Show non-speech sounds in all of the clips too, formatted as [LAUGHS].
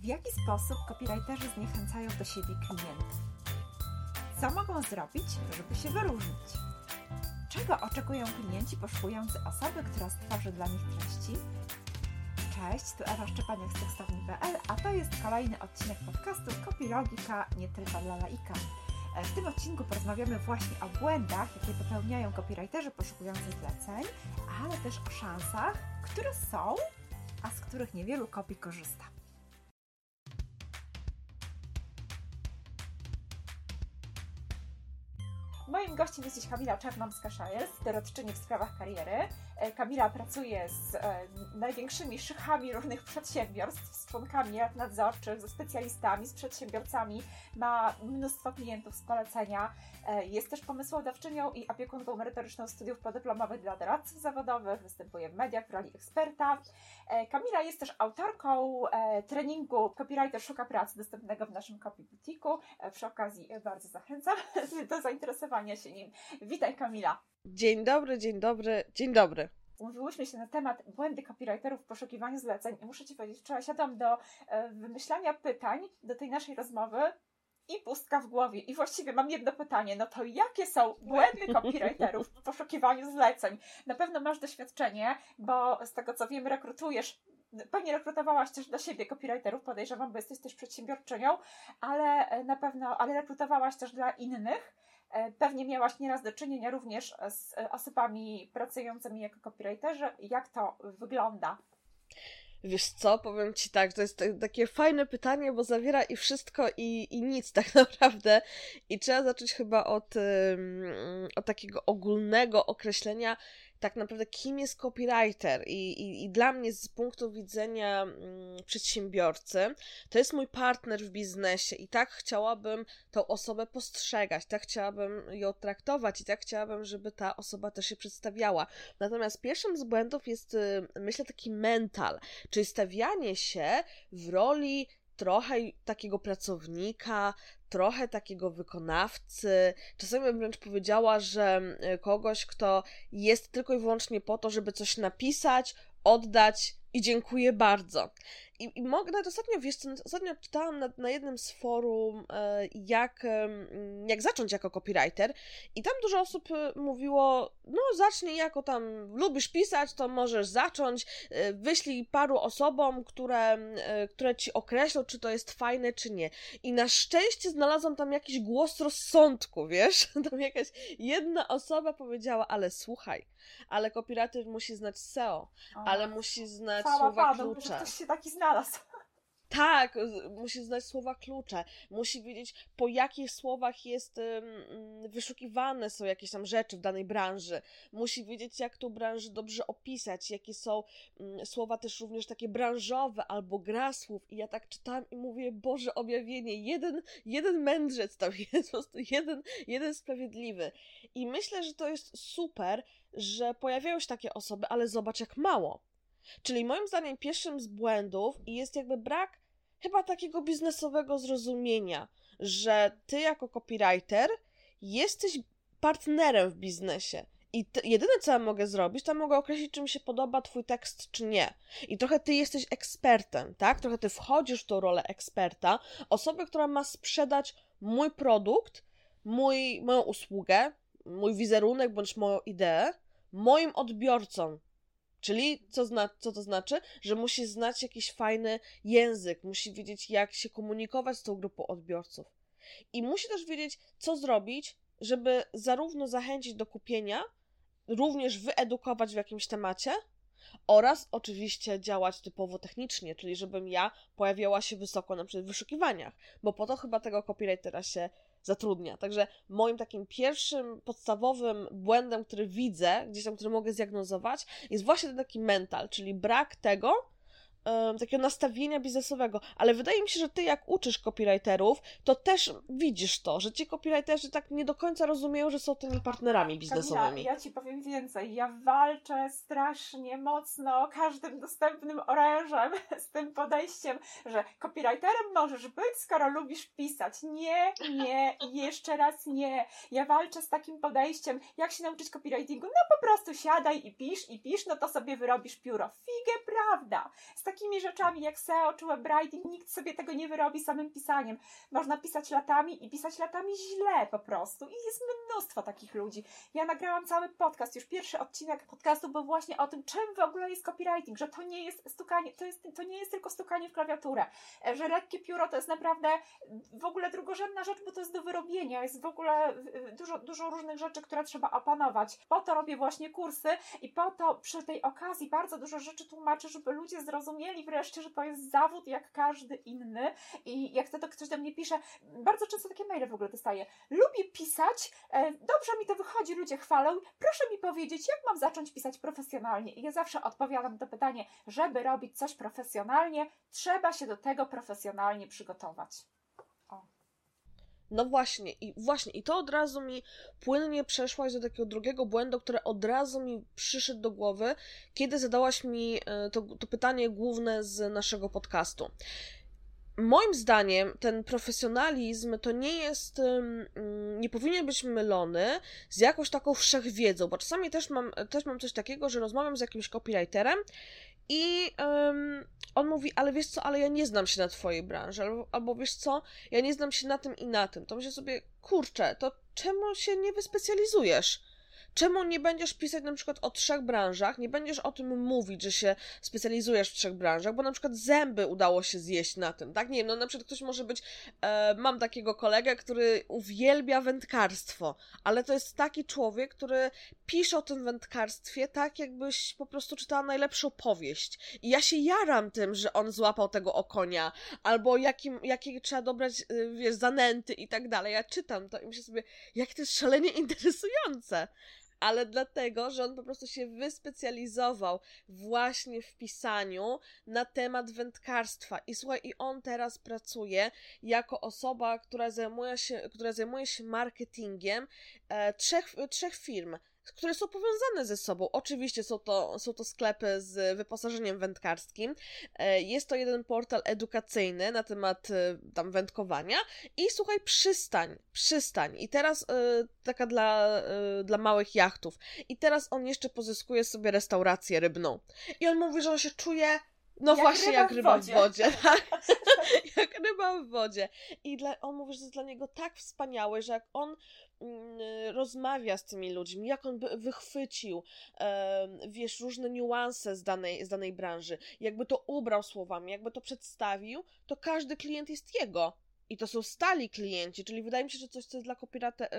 W jaki sposób copywriterzy zniechęcają do siebie klientów? Co mogą zrobić, żeby się wyróżnić? Czego oczekują klienci poszukujący osoby, która stworzy dla nich treści? Cześć, tu Ewa Szczepaniak z tekstowni.pl, a to jest kolejny odcinek podcastu Copylogika nie tylko dla laika. E, w tym odcinku porozmawiamy właśnie o błędach, jakie popełniają copywriterzy poszukujący zleceń, ale też o szansach, które są, a z których niewielu kopii korzysta. Gościem jest dziś Kamila Czarnomska-Szajes, doradczyni w sprawach kariery. E, Kamila pracuje z e, największymi szychami różnych przedsiębiorstw, z członkami rad nadzorczych, ze specjalistami, z przedsiębiorcami, ma mnóstwo klientów z polecenia. E, jest też pomysłodawczynią i opiekunką merytoryczną studiów podyplomowych dla doradców zawodowych, występuje w mediach w roli eksperta. Kamila jest też autorką treningu Copywriter Szuka Pracy, dostępnego w naszym Copy Boutique'u. Przy okazji bardzo zachęcam [LAUGHS] do zainteresowania się nim. Witaj Kamila! Dzień dobry, dzień dobry, dzień dobry. Umówiłyśmy się na temat błędy copywriterów w poszukiwaniu zleceń i muszę Ci powiedzieć, wczoraj siadam do e, wymyślania pytań do tej naszej rozmowy i pustka w głowie. I właściwie mam jedno pytanie, no to jakie są błędy copywriterów w poszukiwaniu zleceń? Na pewno masz doświadczenie, bo z tego co wiem, rekrutujesz Pewnie rekrutowałaś też dla siebie copywriterów, podejrzewam, bo jesteś też przedsiębiorczynią, ale e, na pewno, ale rekrutowałaś też dla innych. E, pewnie miałaś nieraz do czynienia również z e, osobami pracującymi jako copywriterzy. Jak to wygląda? Wiesz co, powiem Ci tak, to jest takie fajne pytanie, bo zawiera i wszystko, i, i nic [LAUGHS] tak naprawdę. I trzeba zacząć chyba od, od takiego ogólnego określenia, tak naprawdę kim jest copywriter i, i, i dla mnie z punktu widzenia mm, przedsiębiorcy to jest mój partner w biznesie i tak chciałabym tą osobę postrzegać, tak chciałabym ją traktować i tak chciałabym, żeby ta osoba też się przedstawiała. Natomiast pierwszym z błędów jest y, myślę taki mental, czyli stawianie się w roli trochę takiego pracownika, trochę takiego wykonawcy. Czasami bym wręcz powiedziała, że e, kogoś, kto jest tylko i wyłącznie po to, żeby coś napisać, oddać i dziękuję bardzo. I, i mogę, nawet ostatnio, wiesz co, ostatnio czytałam na, na jednym z forum, e, jak, jak zacząć jako copywriter i tam dużo osób e, mówiło, no zacznij jako tam lubisz pisać, to możesz zacząć, e, wyślij paru osobom, które, które ci określą, czy to jest fajne, czy nie. I na szczęście znalazłam tam jakiś głos rozsądku, wiesz? [LAUGHS] Tam jakaś jedna osoba powiedziała, ale słuchaj, ale copywriter musi znać SEO, ale musi znać znać Cała słowa padł, klucze. ktoś się taki znalazł. Tak, musi znać słowa klucze, musi wiedzieć, po jakich słowach jest um, wyszukiwane są jakieś tam rzeczy w danej branży, musi wiedzieć, jak tą branżę dobrze opisać, jakie są um, słowa też również takie branżowe albo gra słów. I ja tak czytałam i mówię, Boże, objawienie, jeden, jeden mędrzec tam [LAUGHS] jest, po prostu jeden, jeden sprawiedliwy. I myślę, że to jest super, że pojawiają się takie osoby, ale zobacz, jak mało Czyli moim zdaniem pierwszym z błędów jest jakby brak chyba takiego biznesowego zrozumienia, że ty jako copywriter jesteś partnerem w biznesie. I ty, jedyne, co ja mogę zrobić, to mogę określić, czy mi się podoba twój tekst, czy nie. I trochę ty jesteś ekspertem, tak? Trochę ty wchodzisz w tą rolę eksperta, osoby, która ma sprzedać mój produkt, mój, moją usługę, mój wizerunek bądź moją ideę moim odbiorcom, Czyli co, zna, co to znaczy? Że musi znać jakiś fajny język, musi wiedzieć, jak się komunikować z tą grupą odbiorców. I musi też wiedzieć, co zrobić, żeby zarówno zachęcić do kupienia, również wyedukować w jakimś temacie, oraz oczywiście działać typowo technicznie, czyli żebym ja pojawiała się wysoko na przykład w wyszukiwaniach, bo po to chyba tego copywritera się zatrudnia. Także moim takim pierwszym, podstawowym błędem, który widzę, gdzieś tam, który mogę zdiagnozować, jest właśnie ten taki mental, czyli brak tego, um, takiego nastawienia biznesowego, ale wydaje mi się, że ty jak uczysz copywriterów, to też widzisz to, że ci copywriterzy tak nie do końca rozumieją, że są tymi partnerami biznesowymi. Ja, ja ci powiem więcej, ja walczę strasznie mocno każdym dostępnym orężem z tym podejściem, że copywriterem możesz być, skoro lubisz pisać. Nie, nie jeszcze raz nie. Ja walczę z takim podejściem, jak się nauczyć copywritingu? No po prostu siadaj i pisz, i pisz, no to sobie wyrobisz pióro. Figę, prawda. Z takimi rzeczami jak SEO czy webwriting nikt sobie tego nie wyrobi samym pisaniem. Można pisać latami i pisać latami źle po prostu. I jest mnóstwo takich ludzi. Ja nagrałam cały podcast, już pierwszy odcinek podcastu był właśnie o tym, czym w ogóle jest copywriting, że to nie jest stukanie, to, jest, to nie jest tylko stukanie w klawiaturę, że lekkie pióro to jest naprawdę w ogóle drugorzędna rzecz, bo to jest do wyrobienia, jest w ogóle dużo, dużo różnych rzeczy, które trzeba opanować. Po to robię właśnie kursy i po to przy tej okazji bardzo dużo rzeczy tłumaczę, żeby ludzie zrozumieli wreszcie, że to jest zawód jak każdy inny i jak to ktoś do mnie pisze, bardzo często takie maile w ogóle dostaję. Lubię pisać, e, dobrze mi to wychodzi, ludzie chwalą. Proszę mi powiedzieć, jak mam zacząć pisać profesjonalnie? I ja zawsze odpowiadam to pytanie, żeby robić coś profesjonalnie, trzeba się do tego profesjonalnie przygotować. No właśnie, i właśnie, i to od razu mi płynnie przeszłaś do takiego drugiego błędu, które od razu mi przyszedł do głowy, kiedy zadałaś mi e, to, to pytanie główne z naszego podcastu. Moim zdaniem ten profesjonalizm to nie jest, nie powinien być mylony z jakąś taką wszechwiedzą, bo czasami też mam, też mam coś takiego, że rozmawiam z jakimś copywriterem i um, on mówi, ale wiesz co, ale ja nie znam się na twojej branży, albo, albo wiesz co, ja nie znam się na tym i na tym. To myślę sobie, kurczę, to czemu się nie wyspecjalizujesz? Czemu nie będziesz pisać na przykład o trzech branżach, nie będziesz o tym mówić, że się specjalizujesz w trzech branżach, bo na przykład zęby udało się zjeść na tym, tak? Nie wiem, no na przykład ktoś może być, e, mam takiego kolegę, który uwielbia wędkarstwo, ale to jest taki człowiek, który pisze o tym wędkarstwie tak, jakbyś po prostu czytała najlepszą powieść. I ja się jaram tym, że on złapał tego okonia, albo jakim, jakie trzeba dobrać, y, wiesz, zanęty i tak dalej. Ja czytam to i myślę sobie, jak to jest szalenie interesujące ale dlatego, że on po prostu się wyspecjalizował właśnie w pisaniu na temat wędkarstwa. I słuchaj, i on teraz pracuje jako osoba, która zajmuje się, która zajmuje się marketingiem e, trzech, trzech firm które są powiązane ze sobą. Oczywiście są to, są to sklepy z wyposażeniem wędkarskim. E, jest to jeden portal edukacyjny na temat e, tam wędkowania. I słuchaj, przystań, przystań. I teraz e, taka dla, dla małych jachtów. I teraz on jeszcze pozyskuje sobie restaurację rybną. I on mówi, że on się czuje no jak właśnie, ryba jak ryba w wodzie, w wodzie [LAUGHS] tak? [LAUGHS] jak ryba w wodzie. I dla, on mówi, że to jest dla niego tak wspaniałe, że jak on Mm, rozmawia z tymi ludźmi, jak on by wychwycił, wiesz, różne niuanse z danej, z danej branży, jakby to ubrał słowami, jakby to przedstawił, to każdy klient jest jego. I to są stali klienci, czyli wydaje mi się, że coś, co jest dla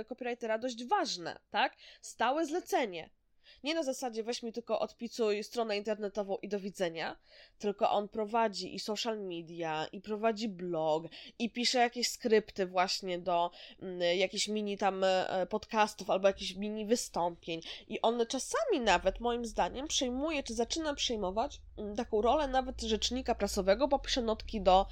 copywritera dość ważne, tak? Stałe zlecenie. Nie na zasadzie weź mi tylko odpicuj stronę internetową i do widzenia, tylko on prowadzi i social media, i prowadzi blog, i pisze jakieś skrypty właśnie do mm, jakichś mini tam e, podcastów albo jakichś mini wystąpień. I on czasami nawet, moim zdaniem, przejmuje, czy zaczyna przejmować taką rolę nawet rzecznika prasowego, bo pisze notki do,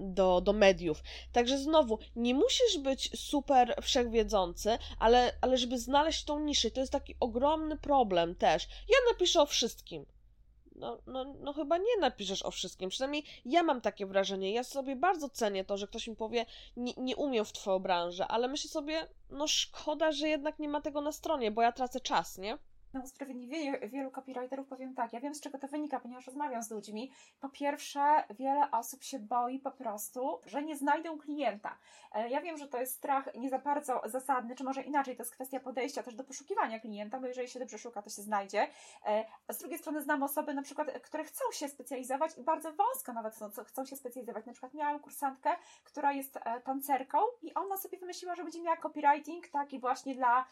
do, do mediów. Także znowu, nie musisz być super wszechwiedzący, ale, ale żeby znaleźć tą niszę, to jest taki ogromny problem też. Ja napiszę o wszystkim. No, no, no chyba nie napiszesz o wszystkim. Przynajmniej ja mam takie wrażenie. Ja sobie bardzo cenię to, że ktoś mi powie, nie, nie umiem w twoją branżę, ale myślę sobie, no szkoda, że jednak nie ma tego na stronie, bo ja tracę czas, nie? Na usprawiedliwienie wielu copywriterów powiem tak, ja wiem z czego to wynika, ponieważ rozmawiam z ludźmi. Po pierwsze, wiele osób się boi po prostu, że nie znajdą klienta. E, ja wiem, że to jest strach nie za bardzo zasadny, czy może inaczej, to jest kwestia podejścia też do poszukiwania klienta, bo jeżeli się dobrze szuka, to się znajdzie. E, a z drugiej strony znam osoby na przykład, które chcą się specjalizować i bardzo wąsko nawet chcą, chcą się specjalizować. Na przykład miałam kursantkę, która jest e, tancerką i ona sobie wymyśliła, że będzie miała copywriting taki właśnie dla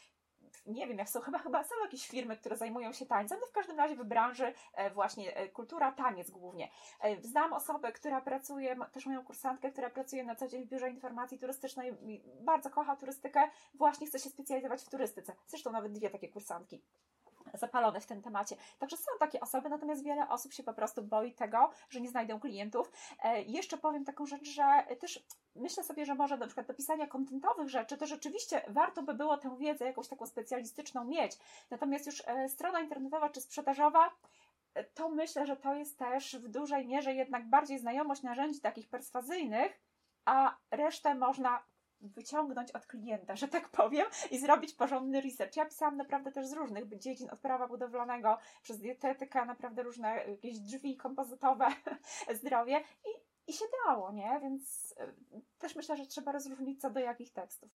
nie wiem, jak są, chyba, chyba są jakieś firmy, które zajmują się tańcem, no w każdym razie w branży e, właśnie e, kultura, taniec głównie. E, znam osobę, która pracuje, też moją kursantkę, która pracuje na co dzień w Biurze Informacji Turystycznej, bardzo kocha turystykę, właśnie chce się specjalizować w turystyce. Zresztą nawet dwie takie kursantki zapalone w tym temacie. Także są takie osoby, natomiast wiele osób się po prostu boi tego, że nie znajdą klientów. E, jeszcze powiem taką rzecz, że też myślę sobie, że może na przykład do pisania kontentowych rzeczy, to rzeczywiście warto by było tę wiedzę jakąś taką specjalistyczną mieć. Natomiast już e, strona internetowa czy sprzedażowa, e, to myślę, że to jest też w dużej mierze jednak bardziej znajomość narzędzi takich perswazyjnych, a resztę można wyciągnąć od klienta, że tak powiem, i zrobić porządny research. Ja pisałam naprawdę też z różnych dziedzin, od prawa budowlanego, przez dietetykę, naprawdę różne jakieś drzwi kompozytowe, [LAUGHS] zdrowie i, i się dało, nie? Więc y, też myślę, że trzeba rozróżnić co do jakich tekstów.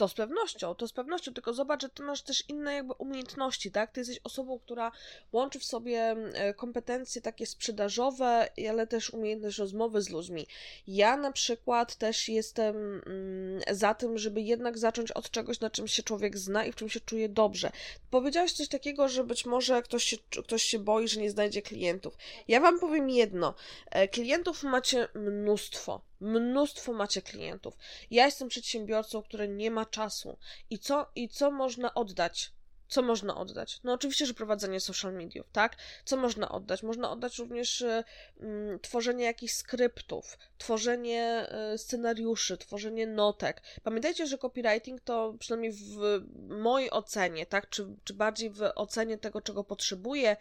To z pewnością, to z pewnością, tylko zobacz, że ty masz też inne jakby umiejętności, tak? Ty jesteś osobą, która łączy w sobie e, kompetencje takie sprzedażowe, ale też umiejętność rozmowy z ludźmi. Ja na przykład też jestem mm, za tym, żeby jednak zacząć od czegoś, na czym się człowiek zna i w czym się czuje dobrze. Powiedziałaś coś takiego, że być może ktoś się, ktoś się boi, że nie znajdzie klientów. Ja wam powiem jedno. E, klientów macie mnóstwo Mnóstwo macie klientów. Ja jestem przedsiębiorcą, który nie ma czasu. I co, i co można oddać? Co można oddać? No oczywiście, że prowadzenie social mediów, tak? Co można oddać? Można oddać również y, y, tworzenie jakichś skryptów, tworzenie y, scenariuszy, tworzenie notek. Pamiętajcie, że copywriting to przynajmniej w mojej ocenie, tak? Czy, czy bardziej w ocenie tego, czego potrzebuje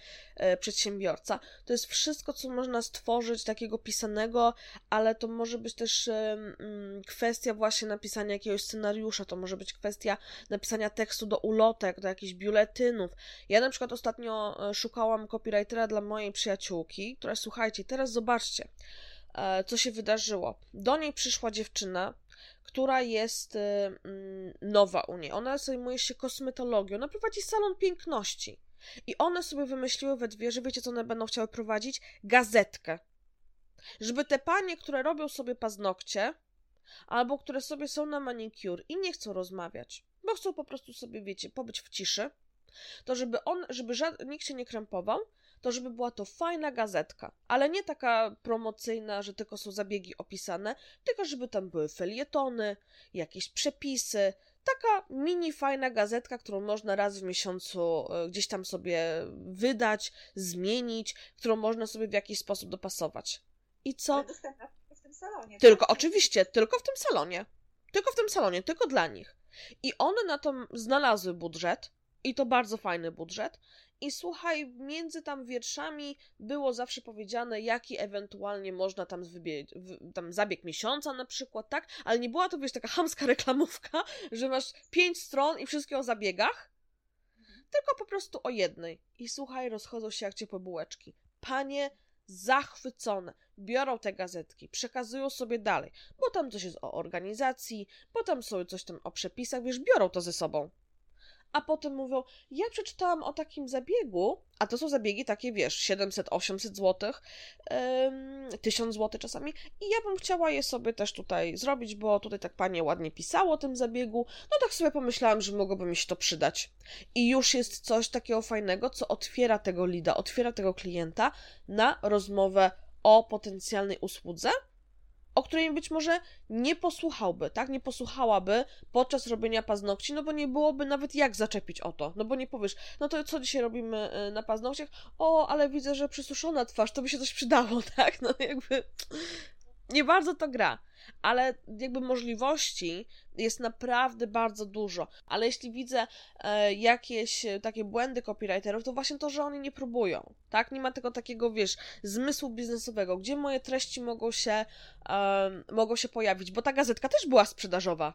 y, przedsiębiorca, to jest wszystko, co można stworzyć takiego pisanego, ale to może być też y, mm, kwestia właśnie napisania jakiegoś scenariusza, to może być kwestia napisania tekstu do ulotek, do jakichś biuletynów. Ja na przykład ostatnio e, szukałam copywritera dla mojej przyjaciółki, która, słuchajcie, teraz zobaczcie, e, co się wydarzyło. Do niej przyszła dziewczyna, która jest e, mm, nowa u niej. Ona zajmuje się kosmetologią, ona prowadzi salon piękności. I one sobie wymyśliły we dwie, że wiecie, co one będą chciały prowadzić? Gazetkę. Żeby te panie, które robią sobie paznokcie, albo które sobie są na manicure i nie chcą rozmawiać, bo chcą po prostu sobie, wiecie, pobyć w ciszy, to żeby on, żeby żad, nikt się nie krępował, to żeby była to fajna gazetka, ale nie taka promocyjna, że tylko są zabiegi opisane, tylko żeby tam były felietony, jakieś przepisy, taka mini fajna gazetka, którą można raz w miesiącu e, gdzieś tam sobie wydać, zmienić, którą można sobie w jakiś sposób dopasować. I co? w tym salonie. Tylko, tak? oczywiście, tylko w tym salonie. Tylko w tym salonie, tylko dla nich. I one na to znalazły budżet, i to bardzo fajny budżet. I słuchaj, między tam wierszami było zawsze powiedziane, jaki ewentualnie można tam, wybiec, tam zabieg miesiąca na przykład, tak? Ale nie była to, wiesz, taka hamska reklamówka, że masz pięć stron i wszystkie o zabiegach, tylko po prostu o jednej. I słuchaj, rozchodzą się jak ciepłe bułeczki. Panie zachwycone. Biorą te gazetki, przekazują sobie dalej, bo tam coś jest o organizacji, bo tam są coś tam o przepisach, wiesz, biorą to ze sobą a potem mówią, ja przeczytałam o takim zabiegu, a to są zabiegi takie, wiesz, 700-800 zł, um, 1000 zł czasami i ja bym chciała je sobie też tutaj zrobić, bo tutaj tak panie ładnie pisało o tym zabiegu, no tak sobie pomyślałam, że mogłoby mi się to przydać. I już jest coś takiego fajnego, co otwiera tego lida, otwiera tego klienta na rozmowę o potencjalnej usłudze, o której być może nie posłuchałby, tak? Nie posłuchałaby podczas robienia paznokci, no bo nie byłoby nawet jak zaczepić o to. No bo nie powiesz, no to co dzisiaj robimy y, na paznokciach? O, ale widzę, że przysuszona twarz, to by się coś przydało, [LAUGHS] tak? No jakby nie bardzo to gra, ale jakby możliwości jest naprawdę bardzo dużo. Ale jeśli widzę e, jakieś e, takie błędy copywriterów, to właśnie to, że oni nie próbują, tak? Nie ma tego takiego, wiesz, zmysłu biznesowego, gdzie moje treści mogą się, e, mogą się pojawić, bo ta gazetka też była sprzedażowa.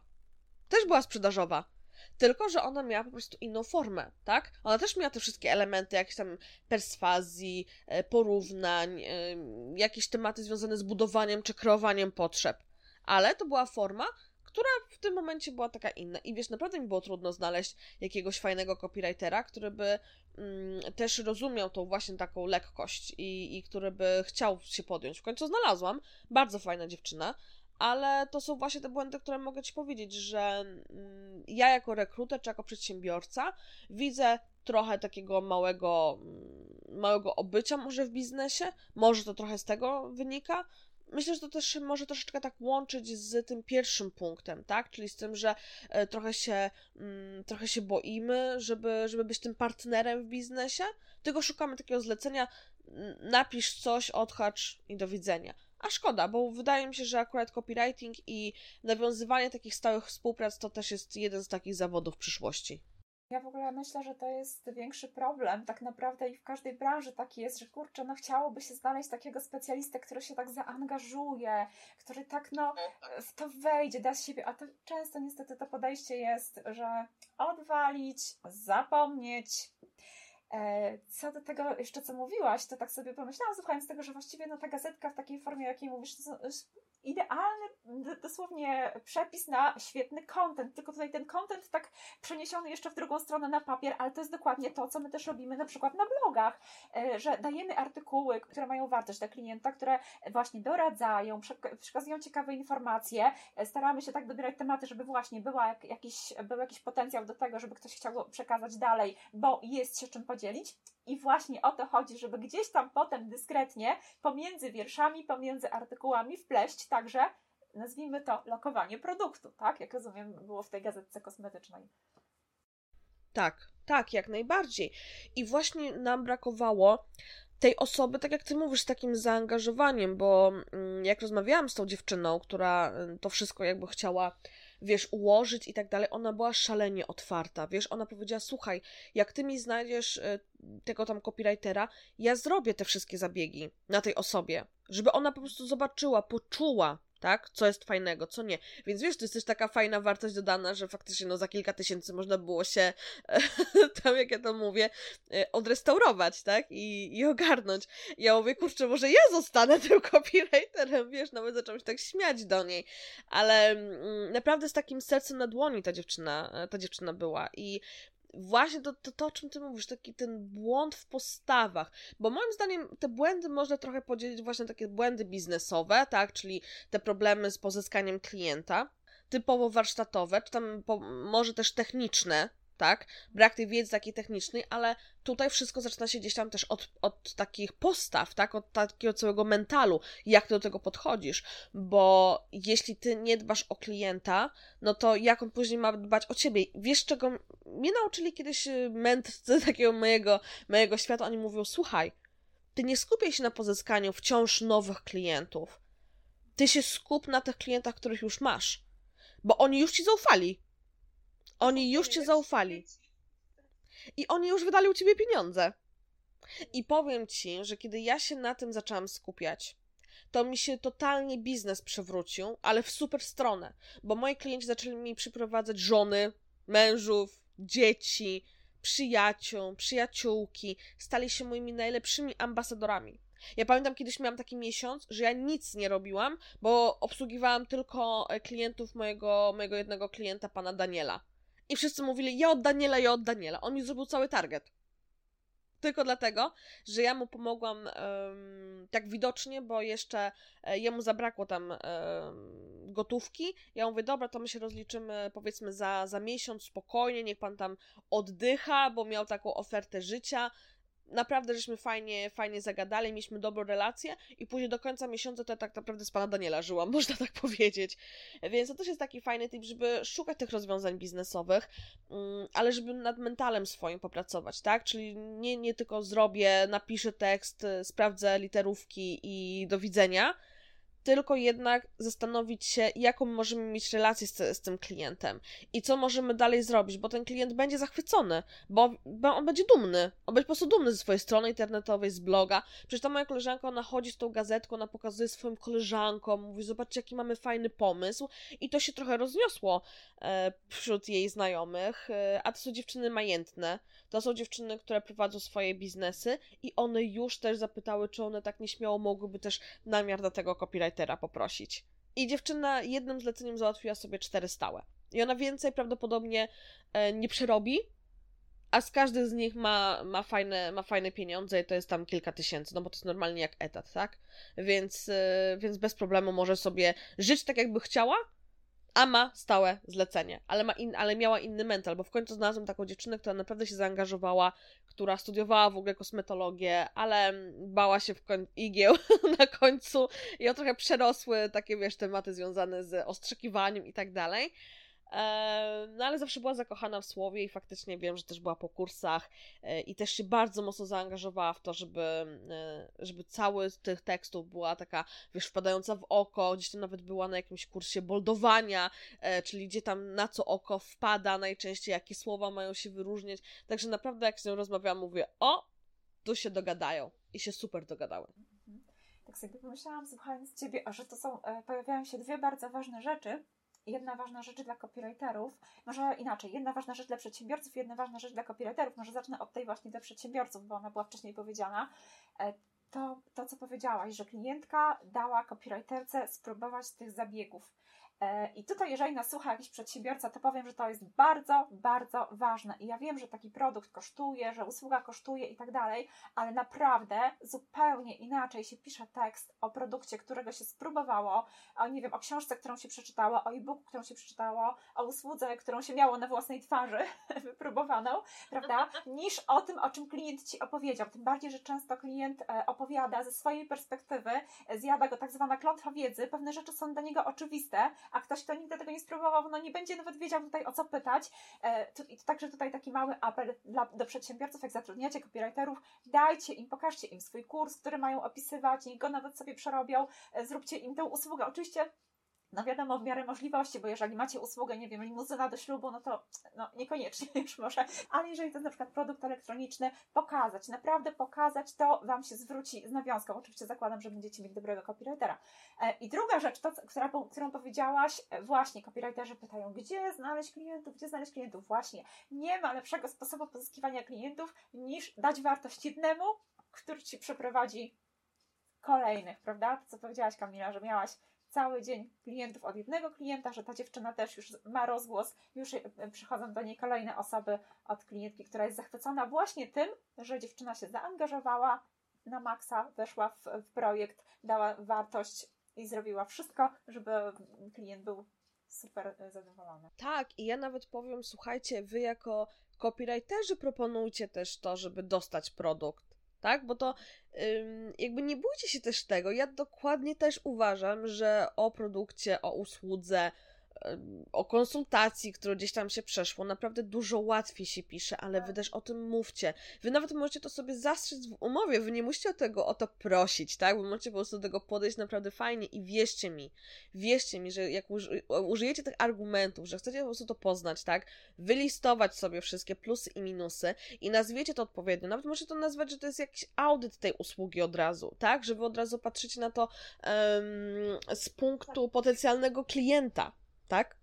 Też była sprzedażowa. Tylko, że ona miała po prostu inną formę, tak? Ona też miała te wszystkie elementy, jakieś tam perswazji, e, porównań, e, jakieś tematy związane z budowaniem czy kreowaniem potrzeb. Ale to była forma, która w tym momencie była taka inna. I wiesz, naprawdę mi było trudno znaleźć jakiegoś fajnego copywritera, który by mm, też rozumiał tą właśnie taką lekkość i, i który by chciał się podjąć. W końcu znalazłam. Bardzo fajna dziewczyna ale to są właśnie te błędy, które mogę Ci powiedzieć, że mm, ja jako rekruter czy jako przedsiębiorca widzę trochę takiego małego, mm, małego obycia może w biznesie, może to trochę z tego wynika. Myślę, że to też się może troszeczkę tak łączyć z tym pierwszym punktem, tak? Czyli z tym, że e, trochę się, mm, trochę się boimy, żeby, żeby być tym partnerem w biznesie, tylko szukamy takiego zlecenia, napisz coś, odhacz i do widzenia. A szkoda, bo wydaje mi się, że akurat copywriting i nawiązywanie takich stałych współprac to też jest jeden z takich zawodów przyszłości. Ja w ogóle myślę, że to jest większy problem. Tak naprawdę i w każdej branży taki jest, że kurczę, no chciałoby się znaleźć takiego specjalistę, który się tak zaangażuje, który tak no w to wejdzie, da z siebie, a to często niestety to podejście jest, że odwalić, zapomnieć. E, co do tego jeszcze, co mówiłaś, to tak sobie pomyślałam, słuchając tego, że właściwie no, ta gazetka w takiej formie, jakiej mówisz, idealny dosłownie przepis na świetny content, tylko tutaj ten content tak przeniesiony jeszcze w drugą stronę na papier, ale to jest dokładnie to, co my też robimy na przykład na blogach, e, że dajemy artykuły, które mają wartość dla klienta, które właśnie doradzają, przekazują ciekawe informacje, e, staramy się tak dobierać tematy, żeby właśnie była jakiś, był jakiś potencjał do tego, żeby ktoś chciał przekazać dalej, bo jest się czym podzielić i właśnie o to chodzi, żeby gdzieś tam potem dyskretnie pomiędzy wierszami, pomiędzy artykułami wpleść także, nazwijmy to, lokowanie produktu, tak? Jak rozumiem, było w tej gazetce kosmetycznej. Tak, tak, jak najbardziej. I właśnie nam brakowało tej osoby, tak jak ty mówisz, z takim zaangażowaniem, bo mm, jak rozmawiałam z tą dziewczyną, która mm, to wszystko jakby chciała wiesz, ułożyć i tak dalej, ona była szalenie otwarta, wiesz, ona powiedziała, słuchaj, jak ty mi znajdziesz y, tego tam copywritera, ja zrobię te wszystkie zabiegi na tej osobie, żeby ona po prostu zobaczyła, poczuła, tak? Co jest fajnego, co nie. Więc wiesz, to jest też taka fajna wartość dodana, że faktycznie no, za kilka tysięcy można było się [LAUGHS] tam, jak ja to mówię, e, odrestaurować, tak? I, i ogarnąć. Ja mówię, kurczę, może ja zostanę [LAUGHS] tym copywriterem, wiesz, nawet zaczęłam się tak śmiać do niej. Ale mm, naprawdę z takim sercem na dłoni ta dziewczyna, e, ta dziewczyna była. I właśnie to, to, to, o czym ty mówisz, taki ten błąd w postawach, bo moim zdaniem te błędy można trochę podzielić właśnie takie błędy biznesowe, tak, czyli te problemy z pozyskaniem klienta, typowo warsztatowe, czy tam po, może też techniczne, tak? Brak tej wiedzy takiej technicznej, ale tutaj wszystko zaczyna się gdzieś tam też od, od takich postaw, tak? Od takiego całego mentalu, jak ty do tego podchodzisz, bo jeśli ty nie dbasz o klienta, no to jak on później ma dbać o ciebie? Wiesz, czego mnie nauczyli kiedyś y, mędrcy [LAUGHS] takiego mojego, mojego świata, oni mówią, słuchaj, ty nie skupiaj się na pozyskaniu wciąż nowych klientów. Ty się skup na tych klientach, których już masz, bo oni już ci zaufali oni już cię zaufali. I oni już wydali u ciebie pieniądze. I powiem ci, że kiedy ja się na tym zaczęłam skupiać, to mi się totalnie biznes przewrócił, ale w super stronę, bo moi klienci zaczęli mi przyprowadzać żony, mężów, dzieci, przyjaciół, przyjaciółki, stali się moimi najlepszymi ambasadorami. Ja pamiętam kiedyś miałam taki miesiąc, że ja nic nie robiłam, bo obsługiwałam tylko e, klientów mojego, mojego jednego klienta, pana Daniela. I wszyscy mówili, ja od Daniela, ja od Daniela. On mi zrobił cały target. Tylko dlatego, że ja mu pomogłam um, tak widocznie, bo jeszcze e, jemu zabrakło tam um, gotówki. Ja mówię, dobra, to my się rozliczymy powiedzmy za, za miesiąc spokojnie, niech pan tam oddycha, bo miał taką ofertę życia naprawdę żeśmy fajnie, fajnie zagadali, mieliśmy dobrą relację i później do końca miesiąca to ja tak naprawdę z pana Daniela żyłam, [LAUGHS] można tak powiedzieć. Więc to też jest taki fajny tip, żeby szukać tych rozwiązań biznesowych, mm, ale żeby nad mentalem swoim popracować, tak? Czyli nie, nie tylko zrobię, napiszę tekst, sprawdzę literówki i do widzenia, tylko jednak zastanowić się, jaką możemy mieć relację z, z, tym klientem i co możemy dalej zrobić, bo ten klient będzie zachwycony, bo, bo, on będzie dumny. On będzie po prostu dumny ze swojej strony internetowej, z bloga. Przecież ta moja koleżanka, ona chodzi z tą gazetką, ona pokazuje swoim koleżankom, mówi, zobaczcie, jaki mamy fajny pomysł i to się trochę rozniosło e, wśród jej znajomych, e, a to są dziewczyny majętne, to są dziewczyny, które prowadzą swoje biznesy i one już też zapytały, czy one tak nieśmiało mogłyby też namiar do tego copywritera poprosić. I dziewczyna jednym zleceniem załatwiła sobie cztery stałe. I ona więcej prawdopodobnie e, nie przerobi, a z każdy z nich ma, ma, fajne, ma fajne pieniądze i to jest tam kilka tysięcy, no bo to jest normalnie jak etat, tak? Więc, e, więc bez problemu może sobie żyć tak, jakby chciała, a ma stałe zlecenie, ale, ma in, ale miała inny mental, bo w końcu znalazłam taką dziewczynę, która naprawdę się zaangażowała, która studiowała w ogóle kosmetologię, ale bała się w koń- igieł [LAUGHS] na końcu i o trochę przerosły takie, wiesz, tematy związane z ostrzekiwaniem i tak dalej. E, no ale zawsze była zakochana w słowie i faktycznie wiem, że też była po kursach e, i też się bardzo mocno zaangażowała w to, żeby, e, żeby cały z tych tekstów była taka, wiesz, wpadająca w oko, gdzieś tam nawet była na jakimś kursie boldowania, czyli gdzie tam na co oko wpada najczęściej, jakie słowa mają się wyróżniać. Także naprawdę jak z nią rozmawiałam, mówię, o, tu się dogadają i się super dogadały. Mhm. Tak sobie pomyślałam, słuchając Ciebie, że to są, pojawiają się dwie bardzo ważne rzeczy, jedna ważna rzecz dla copywriterów, może inaczej, jedna ważna rzecz dla przedsiębiorców, jedna ważna rzecz dla copywriterów, może zacznę od tej właśnie dla przedsiębiorców, bo ona była wcześniej powiedziana. E, to, to co powiedziałaś, że klientka dała copywriterce spróbować tych zabiegów. E, I tutaj, jeżeli nas słucha jakiś przedsiębiorca, to powiem, że to jest bardzo, bardzo ważne. I ja wiem, że taki produkt kosztuje, że usługa kosztuje i tak dalej, ale naprawdę zupełnie inaczej się pisze tekst o produkcie, którego się spróbowało, o nie wiem, o książce, którą się przeczytało, o e-booku, którą się przeczytało, o usłudze, którą się miało na własnej twarzy [LAUGHS] wypróbowaną, prawda? Niż o tym, o czym klient ci opowiedział. Tym bardziej, że często klient e, opowiada ze swojej perspektywy, zjada go tak zwana klątwa wiedzy, pewne rzeczy są dla niego oczywiste, a ktoś, kto nigdy tego nie spróbował, no nie będzie nawet wiedział tutaj o co pytać. E, I także tutaj taki mały apel dla, do przedsiębiorców, jak zatrudniacie copywriterów, dajcie im, pokażcie im swój kurs, który mają opisywać, niech go nawet sobie przerobią, e, zróbcie im tę usługę. Oczywiście no wiadomo, w miarę możliwości, bo jeżeli macie usługę, nie wiem, limuzyna do ślubu, no to no, niekoniecznie [LAUGHS] już może, ale jeżeli to jest na przykład produkt elektroniczny, pokazać, naprawdę pokazać, to Wam się zwróci z nawiązką. Oczywiście zakładam, że będziecie mieć dobrego copywritera. E, I druga rzecz, to, która, którą powiedziałaś, e, właśnie copywriterzy pytają, gdzie znaleźć klientów, gdzie znaleźć klientów? Właśnie, nie ma lepszego sposobu pozyskiwania klientów niż dać wartość jednemu, który Ci przeprowadzi kolejnych, prawda? To co powiedziałaś Kamila, że miałaś cały dzień klientów od jednego klienta, że ta dziewczyna też już ma rozgłos, już e, przychodzą do niej kolejne osoby od klientki, która jest zachwycona właśnie tym, że dziewczyna się zaangażowała na maksa, weszła w, w projekt, dała wartość i zrobiła wszystko, żeby klient był super e, zadowolony. Tak, i ja nawet powiem, słuchajcie, wy jako copywriterzy proponujcie też to, żeby dostać produkt tak? Bo to jakby nie bójcie się też tego. Ja dokładnie też uważam, że o produkcie, o usłudze, o konsultacji, którą gdzieś tam się przeszło, naprawdę dużo łatwiej się pisze, ale wy też o tym mówcie. Wy nawet możecie to sobie zastrzec w umowie, wy nie musicie o tego o to prosić, tak? Wy możecie po prostu do tego podejść naprawdę fajnie i wierzcie mi, wierzcie mi, że jak użyjecie tych argumentów, że chcecie po prostu to poznać, tak? Wylistować sobie wszystkie plusy i minusy i nazwiecie to odpowiednio. Nawet możecie to nazwać, że to jest jakiś audyt tej usługi od razu, tak? Że wy od razu patrzycie na to um, z punktu potencjalnego klienta, tak?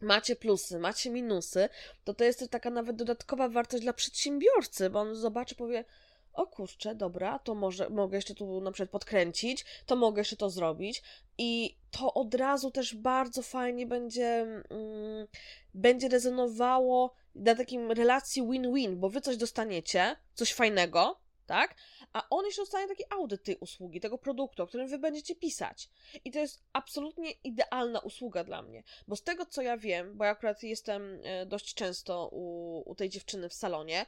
Macie plusy, macie minusy, to to jest też taka nawet dodatkowa wartość dla przedsiębiorcy, bo on zobaczy, powie, o kurczę, dobra, to może mogę jeszcze tu na przykład podkręcić, to mogę jeszcze to zrobić i to od razu też bardzo fajnie będzie mm, będzie rezonowało na takim relacji win-win, bo wy coś dostaniecie, coś fajnego, tak? A on jeszcze dostanie taki audyt tej usługi, tego produktu, o którym wy będziecie pisać. I to jest absolutnie idealna usługa dla mnie, bo z tego co ja wiem, bo ja akurat jestem e, dość często u, u tej dziewczyny w salonie,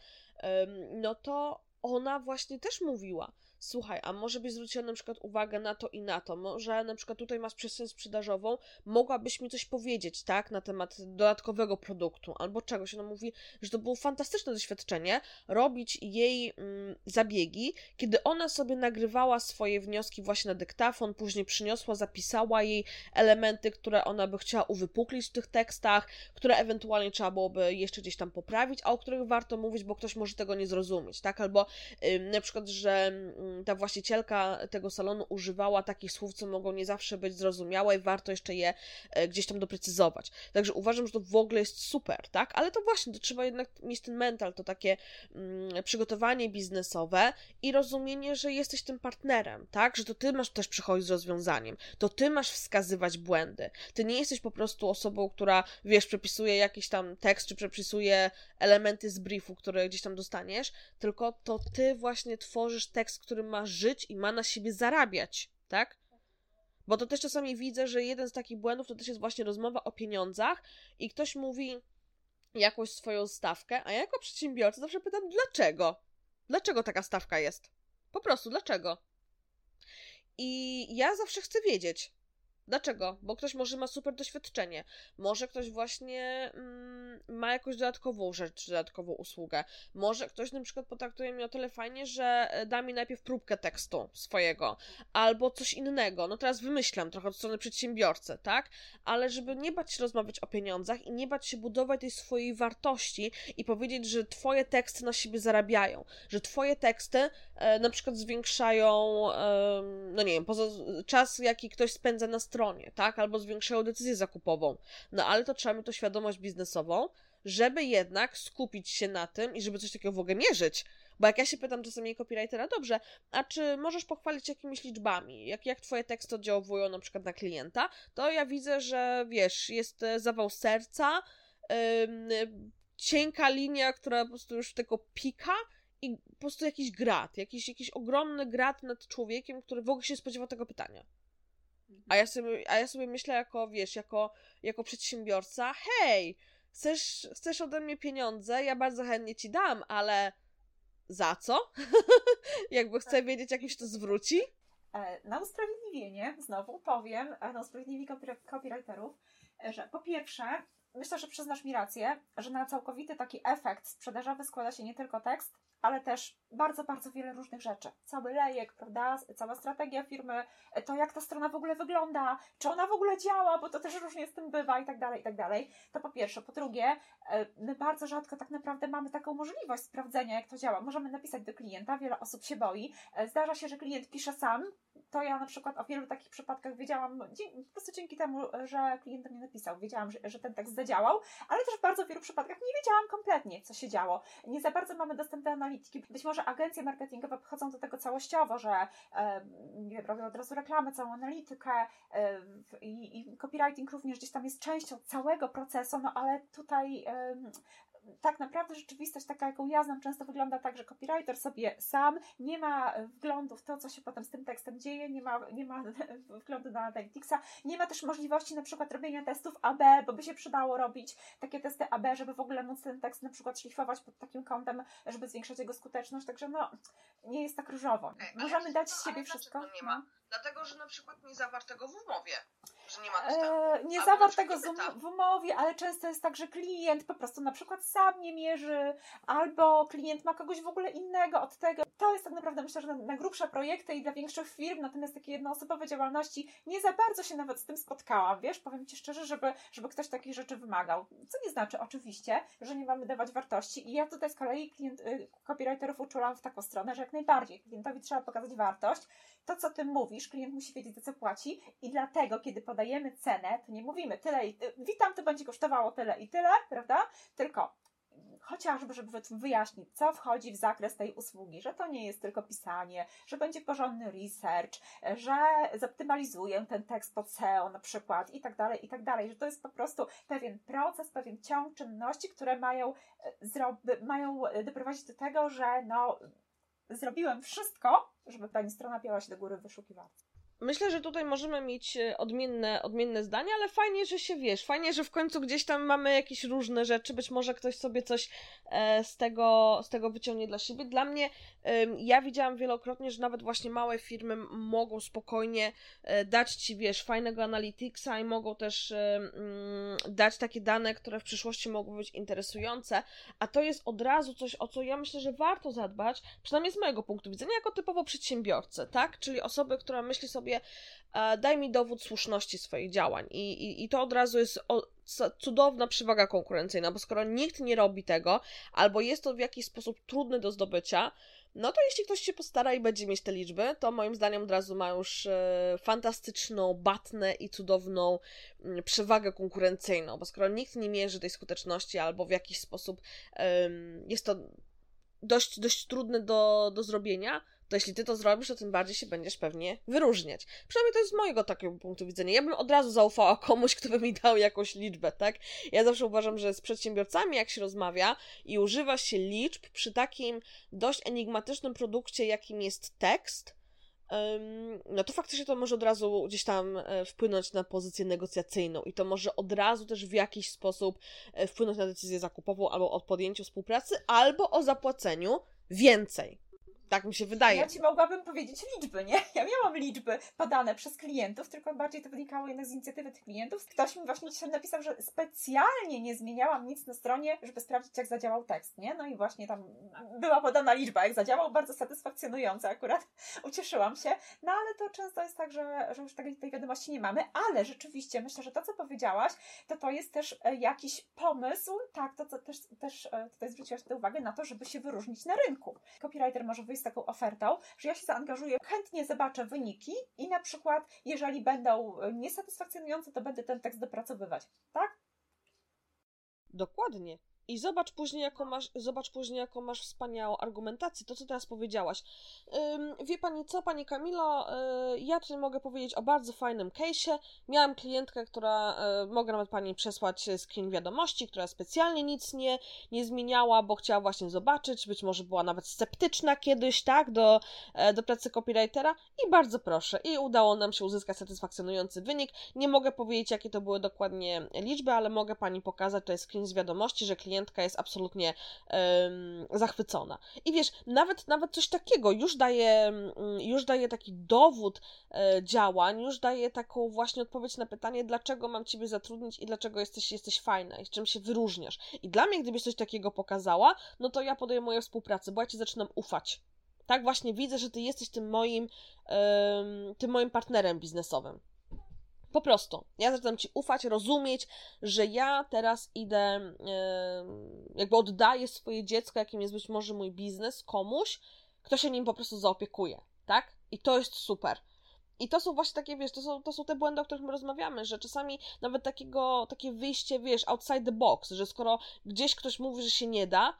no to ona właśnie też mówiła, słuchaj, a może byś zwróciła na przykład uwagę na to i na to, może na przykład tutaj masz przestrzeń sprzedażową, mogłabyś mi coś powiedzieć, tak, na temat dodatkowego produktu albo czegoś. Ona mówi, że to było fantastyczne doświadczenie, robić jej mm, zabiegi, kiedy ona sobie nagrywała swoje wnioski właśnie na dyktafon, później przyniosła, zapisała jej elementy, które ona by chciała uwypuklić w tych tekstach, które ewentualnie trzeba byłoby jeszcze gdzieś tam poprawić, a o których warto mówić, bo ktoś może tego nie zrozumieć, tak, albo y, na przykład, że y, ta właścicielka tego salonu używała takich słów, co mogą nie zawsze być zrozumiałe i warto jeszcze je e, gdzieś tam doprecyzować. Także uważam, że to w ogóle jest super, tak? Ale to właśnie, to trzeba jednak mieć ten mental, to takie mm, przygotowanie biznesowe i rozumienie, że jesteś tym partnerem, tak? Że to ty masz też przychodzić z rozwiązaniem, to ty masz wskazywać błędy. Ty nie jesteś po prostu osobą, która, wiesz, przepisuje jakiś tam tekst, czy przepisuje elementy z briefu, które gdzieś tam dostaniesz, tylko to ty właśnie tworzysz tekst, który ma żyć i ma na siebie zarabiać, tak? Bo to też czasami widzę, że jeden z takich błędów to też jest właśnie rozmowa o pieniądzach i ktoś mówi jakąś swoją stawkę, a ja jako przedsiębiorca zawsze pytam, dlaczego? Dlaczego taka stawka jest? Po prostu, dlaczego? I ja zawsze chcę wiedzieć, Dlaczego? Bo ktoś może ma super doświadczenie, może ktoś właśnie mm, ma jakąś dodatkową rzecz, dodatkową usługę, może ktoś na przykład potraktuje mnie o tyle fajnie, że e, da mi najpierw próbkę tekstu swojego, albo coś innego. No teraz wymyślam trochę od strony przedsiębiorcy, tak? Ale żeby nie bać się rozmawiać o pieniądzach i nie bać się budować tej swojej wartości i powiedzieć, że twoje teksty na siebie zarabiają, że twoje teksty na przykład zwiększają, e, no nie wiem, poza czas, jaki ktoś spędza na stronie, tak? Albo zwiększają decyzję zakupową. No ale to trzeba mieć to świadomość biznesową, żeby jednak skupić się na tym i żeby coś takiego w ogóle mierzyć. Bo jak ja się pytam czasami copywritera, dobrze, a czy możesz pochwalić jakimiś liczbami, jak, jak twoje teksty oddziałują na przykład na klienta, to ja widzę, że wiesz, jest e, zawał serca, yy, cienka linia, która po prostu już tylko pika i po prostu jakiś grat, jakiś, jakiś ogromny grat nad człowiekiem, który w ogóle się spodziewał tego pytania. A ja sobie, a ja sobie myślę jako, wiesz, jako, jako przedsiębiorca, hej, chcesz, chcesz ode mnie pieniądze, ja bardzo chętnie ci dam, ale za co? [LAUGHS] Jakby chcę wiedzieć, jak mi się to zwróci. E, na usprawiedliwienie, znowu powiem, e, na usprawiedliwienie copywriterów, e, że po pierwsze, myślę, że przyznasz mi rację, że na całkowity taki efekt sprzedażowy składa się nie tylko tekst, ale też bardzo, bardzo wiele różnych rzeczy. Cały lejek, prawda? Cała strategia firmy, to jak ta strona w ogóle wygląda, czy ona w ogóle działa, bo to też różnie z tym bywa i tak dalej, i tak dalej. To po pierwsze. Po drugie, e, my bardzo rzadko tak naprawdę mamy taką możliwość sprawdzenia, jak to działa. Możemy napisać do klienta, wiele osób się boi. E, zdarza się, że klient pisze sam. To ja na przykład o wielu takich przypadkach wiedziałam, po prostu dzięki temu, że klient mnie napisał, wiedziałam, że, że ten tekst zadziałał, ale też w bardzo wielu przypadkach nie wiedziałam kompletnie, co się działo. Nie za bardzo mamy dostęp do analityki. Być może agencje marketingowe podchodzą do tego całościowo, że nie wiem, robią od razu reklamę, całą analitykę i, i, copywriting również gdzieś tam jest częścią całego procesu, no ale tutaj tak naprawdę rzeczywistość taka, jaką ja znam, często wygląda tak, że copywriter sobie sam nie ma wglądu w to, co się potem z tym tekstem dzieje, nie ma, nie ma [LAUGHS] wglądu na Analyticsa, nie ma też możliwości na przykład robienia testów AB, bo by się przydało robić takie testy AB, żeby w ogóle móc ten tekst na przykład szlifować pod takim kątem, żeby zwiększać jego skuteczność, także no, nie jest tak różowo. Możemy dać z siebie wszystko. Nie ma? No. Dlatego, że na przykład nie zawartego w umowie że nie ma dostępu. E, nie zawartego w umowie, ale często jest tak, że klient po prostu na przykład sam nie mierzy, albo klient ma kogoś w ogóle innego od tego. To jest tak naprawdę myślę, że na, na grubsze projekty i dla większych firm, natomiast takie jednoosobowe działalności nie za bardzo się nawet z tym spotkałam, wiesz, powiem Ci szczerze, żeby, żeby ktoś takich rzeczy wymagał. Co nie znaczy oczywiście, że nie mamy dawać wartości i ja tutaj z kolei klient, y, copywriterów uczułam w taką stronę, że jak najbardziej klientowi trzeba pokazać wartość, to, co ty mówisz, klient musi wiedzieć, za co płaci i dlatego, kiedy podajemy cenę, to nie mówimy tyle i witam, to będzie kosztowało tyle i tyle, prawda? Tylko chociażby, żeby wyjaśnić, co wchodzi w zakres tej usługi, że to nie jest tylko pisanie, że będzie porządny research, że zoptymalizuję ten tekst pod SEO na przykład i tak dalej, i tak dalej, że to jest po prostu pewien proces, pewien ciąg czynności, które mają, e, mają doprowadzić do tego, że no, zrobiłem wszystko, żeby pani strona piała się do góry w wyszukiwarce. Myślę, że tutaj możemy mieć e, odmienne, odmienne zdania, ale fajnie, że się wiesz, fajnie, że w końcu gdzieś tam mamy jakieś różne rzeczy, być może ktoś sobie coś e, z, tego, z tego wyciągnie dla siebie. Dla mnie, ja widziałam wielokrotnie, że nawet właśnie małe firmy mogą spokojnie e, dać ci, wiesz, fajnego analyticsa i mogą też dać takie dane, które w przyszłości mogą być interesujące, a to jest od razu coś, o co ja myślę, że warto zadbać, przynajmniej z mojego punktu widzenia, jako typowo przedsiębiorcy, tak? Czyli osoby, która myśli sobie, sobie, daj mi dowód słuszności swoich działań. I, i, i to od razu jest o, cudowna przewaga konkurencyjna, bo skoro nikt nie robi tego, albo jest to w jakiś sposób trudny do zdobycia, no to jeśli ktoś się postara i będzie mieć te liczby, to moim zdaniem od razu ma już e, fantastyczną, batnę i cudowną mm, przewagę konkurencyjną, bo skoro nikt nie mierzy tej skuteczności albo w jakiś sposób jest to dość, dość trudne do, do zrobienia, to jeśli ty to zrobisz, to tym bardziej się będziesz pewnie wyróżniać. Przynajmniej to jest z mojego takiego punktu widzenia. Ja bym od razu zaufała komuś, kto by mi dał jakąś liczbę, tak? Ja zawsze uważam, że z przedsiębiorcami, jak się rozmawia i używa się liczb przy takim dość enigmatycznym produkcie, jakim jest tekst, no to faktycznie to może od razu gdzieś tam e, wpłynąć na pozycję negocjacyjną i to może od razu też w jakiś sposób e, wpłynąć na decyzję zakupową albo o podjęciu współpracy, albo o zapłaceniu więcej Tak mi się wydaje. Ja ci mogłabym powiedzieć liczby, nie? Ja miałam liczby podane przez klientów, tylko bardziej to wynikało jednak z inicjatywy tych klientów. Ktoś mi właśnie dzisiaj napisał, że specjalnie nie zmieniałam nic na stronie, żeby sprawdzić, jak zadziałał tekst, nie? No i właśnie tam była podana liczba, jak zadziałał, bardzo satysfakcjonujące akurat. [LAUGHS] Ucieszyłam się. No ale to często jest tak, że, że już takiej tej wiadomości nie mamy, ale rzeczywiście myślę, że to, co powiedziałaś, to to jest też e, jakiś pomysł, tak, to co też, też e, tutaj zwróciłaś uwagę na to, żeby się wyróżnić na rynku. Copywriter może wyjść z taką ofertą, że ja się zaangażuję, chętnie zobaczę wyniki i na przykład, jeżeli będą e, niesatysfakcjonujące, to będę ten tekst dopracowywać, tak? Dokładnie. I zobacz później, jaką masz, zobacz później, jaką masz wspaniałą argumentację, to co teraz powiedziałaś. Ym, wie pani co, pani Kamilo, yy, ja tutaj mogę powiedzieć o bardzo fajnym case'ie. Miałam klientkę, która, yy, mogę nawet pani przesłać screen wiadomości, która specjalnie nic nie, nie zmieniała, bo chciała właśnie zobaczyć, być może była nawet sceptyczna kiedyś, tak, do, yy, do pracy copywritera i bardzo proszę, i udało nam się uzyskać satysfakcjonujący wynik. Nie mogę powiedzieć, jakie to były dokładnie liczby, ale mogę pani pokazać tutaj screen z wiadomości, że klient klientka jest absolutnie um, zachwycona. I wiesz, nawet, nawet coś takiego już daje, już daje taki dowód e, działań, już daje taką właśnie odpowiedź na pytanie, dlaczego mam Ciebie zatrudnić i dlaczego jesteś, jesteś fajna i czym się wyróżniasz. I dla mnie, gdybyś coś takiego pokazała, no to ja podejmuję współpracę, bo ja Ci zaczynam ufać. Tak właśnie widzę, że Ty jesteś tym moim, um, tym moim partnerem biznesowym. Po prostu. Ja zaczynam ci ufać, rozumieć, że ja teraz idę, jakby oddaję swoje dziecko, jakim jest być może mój biznes, komuś, kto się nim po prostu zaopiekuje, tak? I to jest super. I to są właśnie takie, wiesz, to są, to są te błędy, o których my rozmawiamy, że czasami nawet takiego, takie wyjście, wiesz, outside the box, że skoro gdzieś ktoś mówi, że się nie da,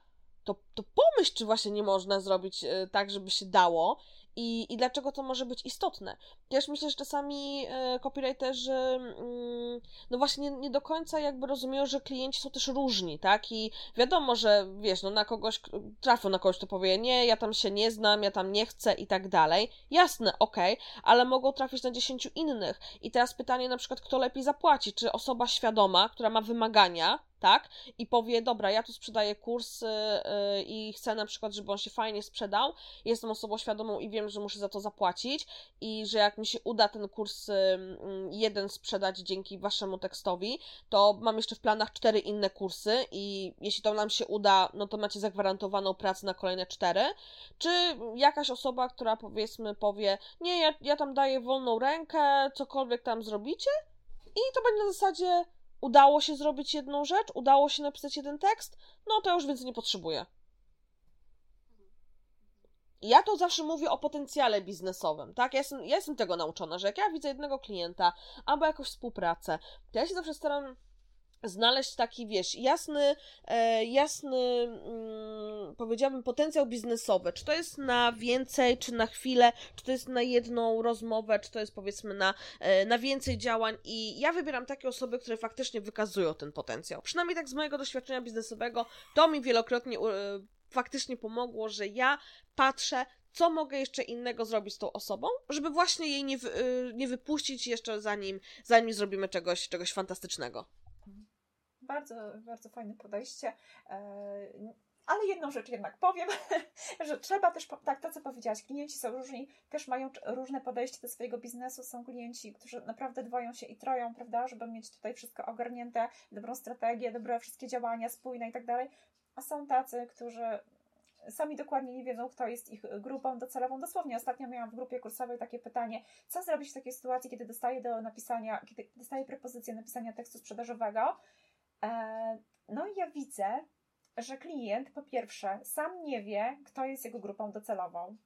to, to pomyśl, czy właśnie nie można zrobić e, tak, żeby się dało i, i dlaczego to może być istotne. Też myślę, że czasami e, copywriterzy mm, no właśnie nie, nie, do końca jakby rozumieją, że klienci są też różni, tak? I wiadomo, że wiesz, no na kogoś trafią na kogoś, kto powie, nie, ja tam się nie znam, ja tam nie chcę i tak dalej. Jasne, okej, okay, ale mogą trafić na dziesięciu innych. I teraz pytanie na przykład, kto lepiej zapłaci? Czy osoba świadoma, która ma wymagania, tak? I powie, dobra, ja tu sprzedaję kurs yy, i chcę na przykład, żeby on się fajnie sprzedał. Jestem osobą świadomą i wiem, że muszę za to zapłacić i że jak mi się uda ten kurs yy, jeden sprzedać dzięki waszemu tekstowi, to mam jeszcze w planach cztery inne kursy i jeśli to nam się uda, no to macie zagwarantowaną pracę na kolejne cztery. Czy jakaś osoba, która powiedzmy powie, nie, ja, ja tam daję wolną rękę, cokolwiek tam zrobicie i to będzie na zasadzie udało się zrobić jedną rzecz, udało się napisać jeden tekst, no to już więcej nie potrzebuję. Ja to zawsze mówię o potencjale biznesowym, tak? Ja jestem, ja jestem tego nauczona, że jak ja widzę jednego klienta albo jakąś współpracę, to ja się zawsze staram znaleźć taki, wiesz, jasny, e, jasny, mm, powiedziałabym, potencjał biznesowy. Czy to jest na więcej, czy na chwilę, czy to jest na jedną rozmowę, czy to jest powiedzmy na, e, na więcej działań. I ja wybieram takie osoby, które faktycznie wykazują ten potencjał. Przynajmniej tak z mojego doświadczenia biznesowego, to mi wielokrotnie e, faktycznie pomogło, że ja patrzę, co mogę jeszcze innego zrobić z tą osobą, żeby właśnie jej nie, nie wypuścić jeszcze zanim, zanim zrobimy czegoś, czegoś fantastycznego bardzo, bardzo fajne podejście. E, ale jedną rzecz jednak powiem, [LAUGHS] że trzeba też, tak, to co powiedziałaś, klienci są różni, też mają różne podejście do swojego biznesu. Są klienci, którzy naprawdę dwoją się i troją, prawda, żeby mieć tutaj wszystko ogarnięte, dobrą strategię, dobre wszystkie działania, spójne i tak dalej. A są tacy, którzy sami dokładnie nie wiedzą, kto jest ich grupą docelową. Dosłownie ostatnio miałam w grupie kursowej takie pytanie, co zrobić w takiej sytuacji, kiedy dostaję do napisania, kiedy dostaję propozycję napisania tekstu sprzedażowego no i ja widzę, że klient po pierwsze sam nie wie, kto jest jego grupą docelową.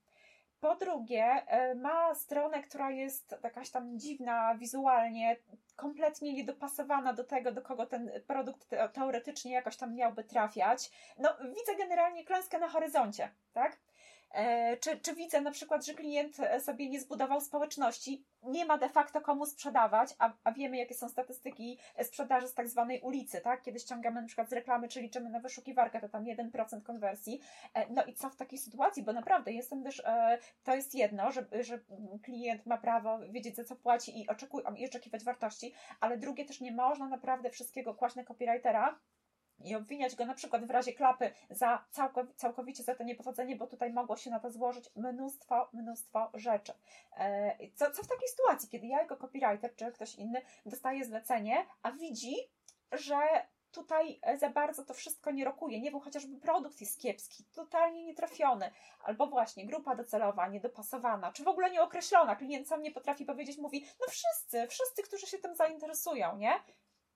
Po drugie, e, ma stronę, która jest jakaś tam dziwna wizualnie, kompletnie niedopasowana do tego, do kogo ten produkt teoretycznie jakoś tam miałby trafiać. No, widzę generalnie klęskę na horyzoncie, tak? E, czy, czy widzę na przykład, że klient e, sobie nie zbudował społeczności, nie ma de facto komu sprzedawać, a, a wiemy, jakie są statystyki sprzedaży z tak zwanej ulicy, tak? Kiedy ściągamy na przykład z reklamy, czy liczymy na wyszukiwarkę, to tam 1% konwersji. E, no i co w takiej sytuacji? Bo naprawdę jestem też, to jest jedno, że, że klient ma prawo wiedzieć, za co płaci i, oczekuj, i oczekiwać wartości, ale drugie też nie można naprawdę wszystkiego kłaść na copywritera, i obwiniać go na przykład w razie klapy za całkowicie za to niepowodzenie, bo tutaj mogło się na to złożyć mnóstwo, mnóstwo rzeczy. E, co, co w takiej sytuacji, kiedy ja jako copywriter czy ktoś inny dostaje zlecenie, a widzi, że tutaj e, za bardzo to wszystko nie rokuje. Nie wiem, chociażby produkt jest kiepski, totalnie nietrafiony, albo właśnie grupa docelowa niedopasowana, czy w ogóle nieokreślona. Klient sam nie potrafi powiedzieć, mówi, no wszyscy, wszyscy, którzy się tym zainteresują, nie?